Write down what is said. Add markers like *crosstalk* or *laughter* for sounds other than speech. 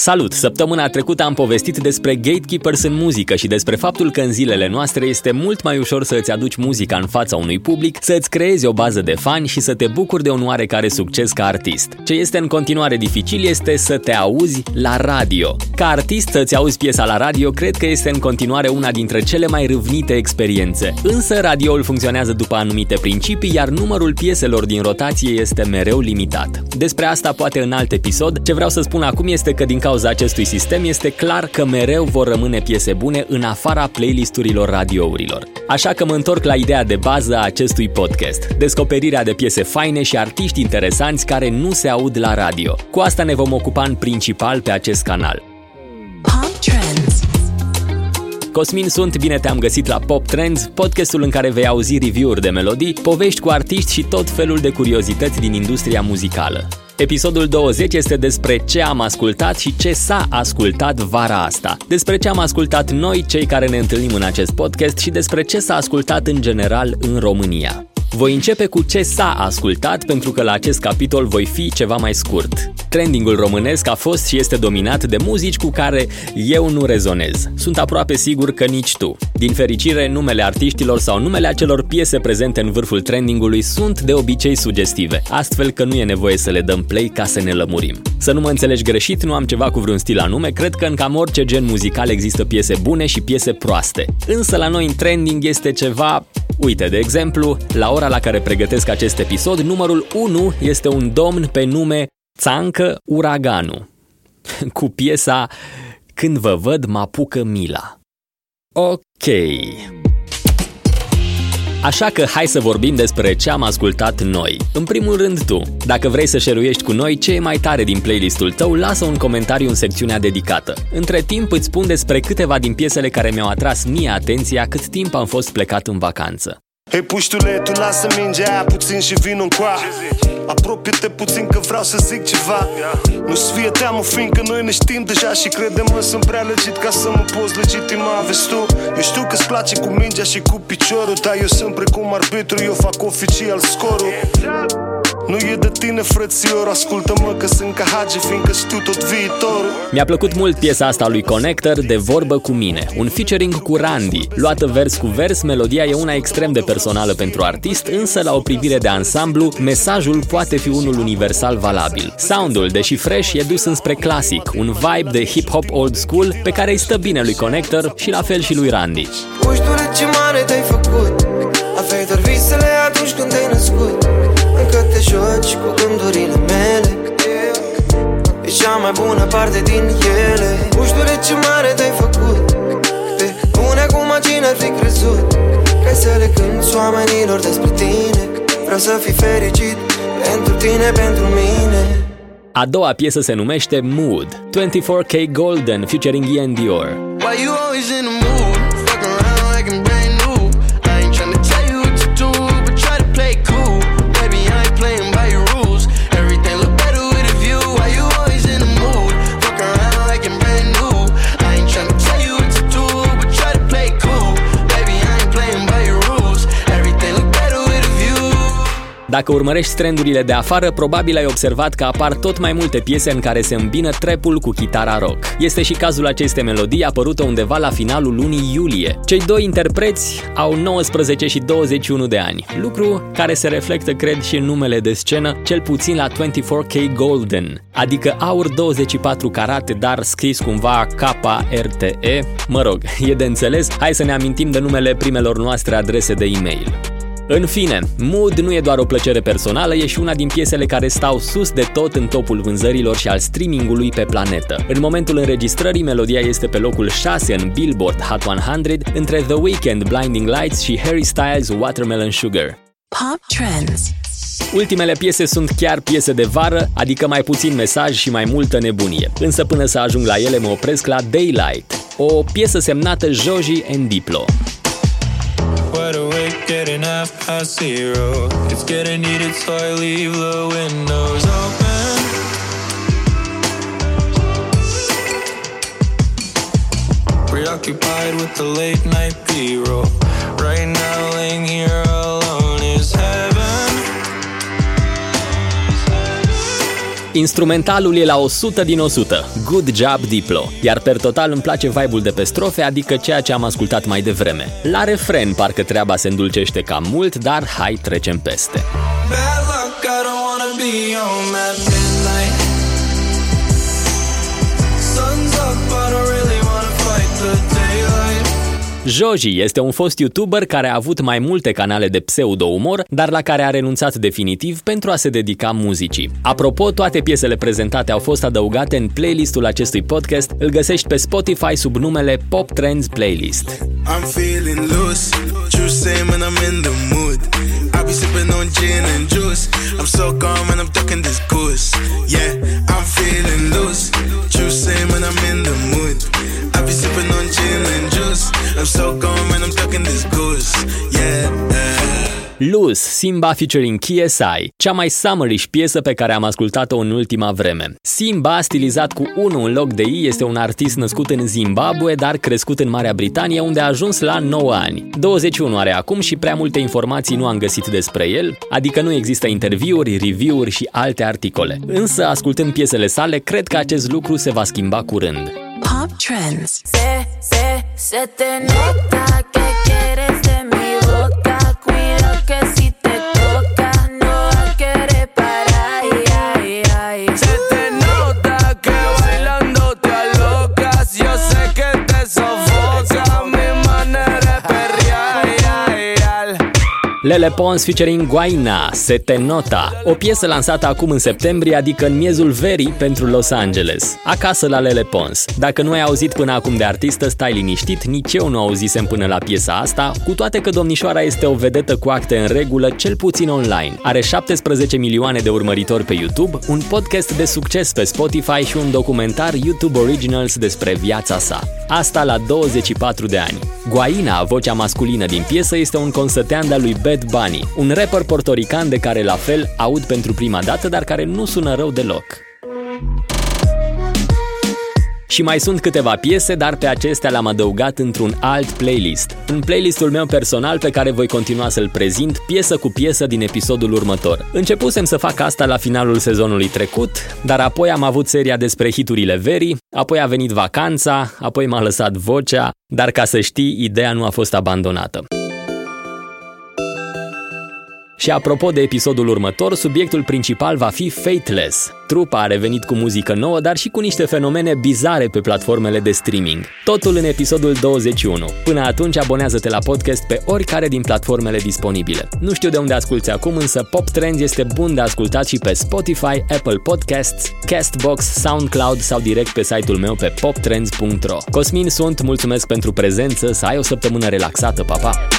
Salut! Săptămâna trecută am povestit despre gatekeepers în muzică și despre faptul că în zilele noastre este mult mai ușor să îți aduci muzica în fața unui public, să îți creezi o bază de fani și să te bucuri de un oarecare succes ca artist. Ce este în continuare dificil este să te auzi la radio. Ca artist să-ți auzi piesa la radio, cred că este în continuare una dintre cele mai râvnite experiențe. Însă radioul funcționează după anumite principii, iar numărul pieselor din rotație este mereu limitat. Despre asta poate în alt episod. Ce vreau să spun acum este că din cauza acestui sistem este clar că mereu vor rămâne piese bune în afara playlisturilor radiourilor. Așa că mă întorc la ideea de bază a acestui podcast, descoperirea de piese faine și artiști interesanți care nu se aud la radio. Cu asta ne vom ocupa în principal pe acest canal. Pop Trends Cosmin sunt, bine te-am găsit la Pop Trends, podcastul în care vei auzi review-uri de melodii, povești cu artiști și tot felul de curiozități din industria muzicală. Episodul 20 este despre ce am ascultat și ce s-a ascultat vara asta. Despre ce am ascultat noi, cei care ne întâlnim în acest podcast și despre ce s-a ascultat în general în România. Voi începe cu ce s-a ascultat pentru că la acest capitol voi fi ceva mai scurt. Trendingul românesc a fost și este dominat de muzici cu care eu nu rezonez. Sunt aproape sigur că nici tu. Din fericire, numele artiștilor sau numele acelor piese prezente în vârful trendingului sunt de obicei sugestive, astfel că nu e nevoie să le dăm play ca să ne lămurim. Să nu mă înțelegi greșit, nu am ceva cu vreun stil anume, cred că în cam orice gen muzical există piese bune și piese proaste. Însă la noi în trending este ceva Uite, de exemplu, la ora la care pregătesc acest episod, numărul 1 este un domn pe nume Țancă Uraganu, *laughs* cu piesa Când vă văd mă apucă mila. Ok. Așa că hai să vorbim despre ce am ascultat noi. În primul rând tu. Dacă vrei să șeruiești cu noi ce e mai tare din playlistul tău, lasă un comentariu în secțiunea dedicată. Între timp îți spun despre câteva din piesele care mi-au atras mie atenția cât timp am fost plecat în vacanță. Hei puștule, tu lasă mingea aia puțin și vin în coa. Apropie-te puțin că vreau să zic ceva. Nu-ți fie teamă fiindcă noi ne știm deja Și crede-mă sunt prea legit ca să mă poți legitima Vezi tu, eu știu că-ți place cu mingea și cu piciorul Dar eu sunt precum arbitru, eu fac oficial scorul nu e de tine, frățior, ascultă-mă că sunt ca hage, fiindcă știu tot viitorul. Mi-a plăcut mult piesa asta lui Connector, De vorbă cu mine, un featuring cu Randy Luată vers cu vers, melodia e una extrem de personală pentru artist Însă la o privire de ansamblu, mesajul poate fi unul universal valabil. Soundul, deși fresh, e dus înspre clasic Un vibe de hip-hop old school pe care îi stă bine lui Connector și la fel și lui Randy. Uși ce mare te-ai făcut Aveai doar visele atunci când te-ai născut. Încă te joci cu gândurile mele. E cea mai bună parte din ele. Nu știu de ce mare te-ai făcut. Te bune acum cine ar fi crezut. Că să le cânti oamenilor despre tine. Vreau să fii fericit pentru tine, pentru mine. A doua piesă se numește Mood, 24K Golden featuring Ian Dior. Why you always in the mood? Dacă urmărești trendurile de afară, probabil ai observat că apar tot mai multe piese în care se îmbină trepul cu chitara rock. Este și cazul acestei melodii apărută undeva la finalul lunii iulie. Cei doi interpreți au 19 și 21 de ani, lucru care se reflectă, cred, și în numele de scenă, cel puțin la 24K Golden, adică aur 24 carate, dar scris cumva K-R-T-E. Mă rog, e de înțeles, hai să ne amintim de numele primelor noastre adrese de e-mail. În fine, Mood nu e doar o plăcere personală, e și una din piesele care stau sus de tot în topul vânzărilor și al streamingului pe planetă. În momentul înregistrării, melodia este pe locul 6 în Billboard Hot 100 între The Weeknd Blinding Lights și Harry Styles Watermelon Sugar. Pop Trends Ultimele piese sunt chiar piese de vară, adică mai puțin mesaj și mai multă nebunie. Însă până să ajung la ele mă opresc la Daylight, o piesă semnată Joji and Diplo. Getting half past zero. It's getting heated, so I leave the windows open. Preoccupied with the late night B-roll. Right now, laying here Instrumentalul e la 100 din 100, Good Job Diplo, iar per total îmi place vibe-ul de pe strofe, adică ceea ce am ascultat mai devreme. La refren parcă treaba se îndulcește cam mult, dar hai trecem peste. Bad luck, I don't wanna be on that Joji este un fost youtuber care a avut mai multe canale de pseudo-umor, dar la care a renunțat definitiv pentru a se dedica muzicii. Apropo, toate piesele prezentate au fost adăugate în playlistul acestui podcast, îl găsești pe Spotify sub numele Pop Trends Playlist. I'm feeling loose, true same when I'm in the mood. I be sipping on gin and juice. I'm so calm and I'm ducking Luz, Simba featuring KSI, cea mai summerish piesă pe care am ascultat-o în ultima vreme. Simba, stilizat cu 1 în loc de I, este un artist născut în Zimbabwe, dar crescut în Marea Britanie, unde a ajuns la 9 ani. 21 are acum și prea multe informații nu am găsit despre el, adică nu există interviuri, review-uri și alte articole. Însă, ascultând piesele sale, cred că acest lucru se va schimba curând. Pop Trends. Se, se, se te nota que Lele Pons featuring Guaina, Se te nota, o piesă lansată acum în septembrie, adică în miezul verii pentru Los Angeles. Acasă la Lele Pons. Dacă nu ai auzit până acum de artistă, stai liniștit, nici eu nu auzisem până la piesa asta, cu toate că domnișoara este o vedetă cu acte în regulă, cel puțin online. Are 17 milioane de urmăritori pe YouTube, un podcast de succes pe Spotify și un documentar YouTube Originals despre viața sa. Asta la 24 de ani. Guaina, vocea masculină din piesă, este un consătean de-a lui Bad Bunny, un rapper portorican de care la fel aud pentru prima dată, dar care nu sună rău deloc. Și mai sunt câteva piese, dar pe acestea le-am adăugat într-un alt playlist. În playlistul meu personal pe care voi continua să-l prezint piesă cu piesă din episodul următor. Începusem să fac asta la finalul sezonului trecut, dar apoi am avut seria despre hiturile verii, apoi a venit vacanța, apoi m-a lăsat vocea, dar ca să știi, ideea nu a fost abandonată. Și apropo de episodul următor, subiectul principal va fi Fateless. Trupa a revenit cu muzică nouă, dar și cu niște fenomene bizare pe platformele de streaming. Totul în episodul 21. Până atunci, abonează-te la podcast pe oricare din platformele disponibile. Nu știu de unde asculti acum, însă Pop Trends este bun de ascultat și pe Spotify, Apple Podcasts, Castbox, SoundCloud sau direct pe site-ul meu pe poptrends.ro. Cosmin sunt, mulțumesc pentru prezență, să ai o săptămână relaxată, papa! Pa!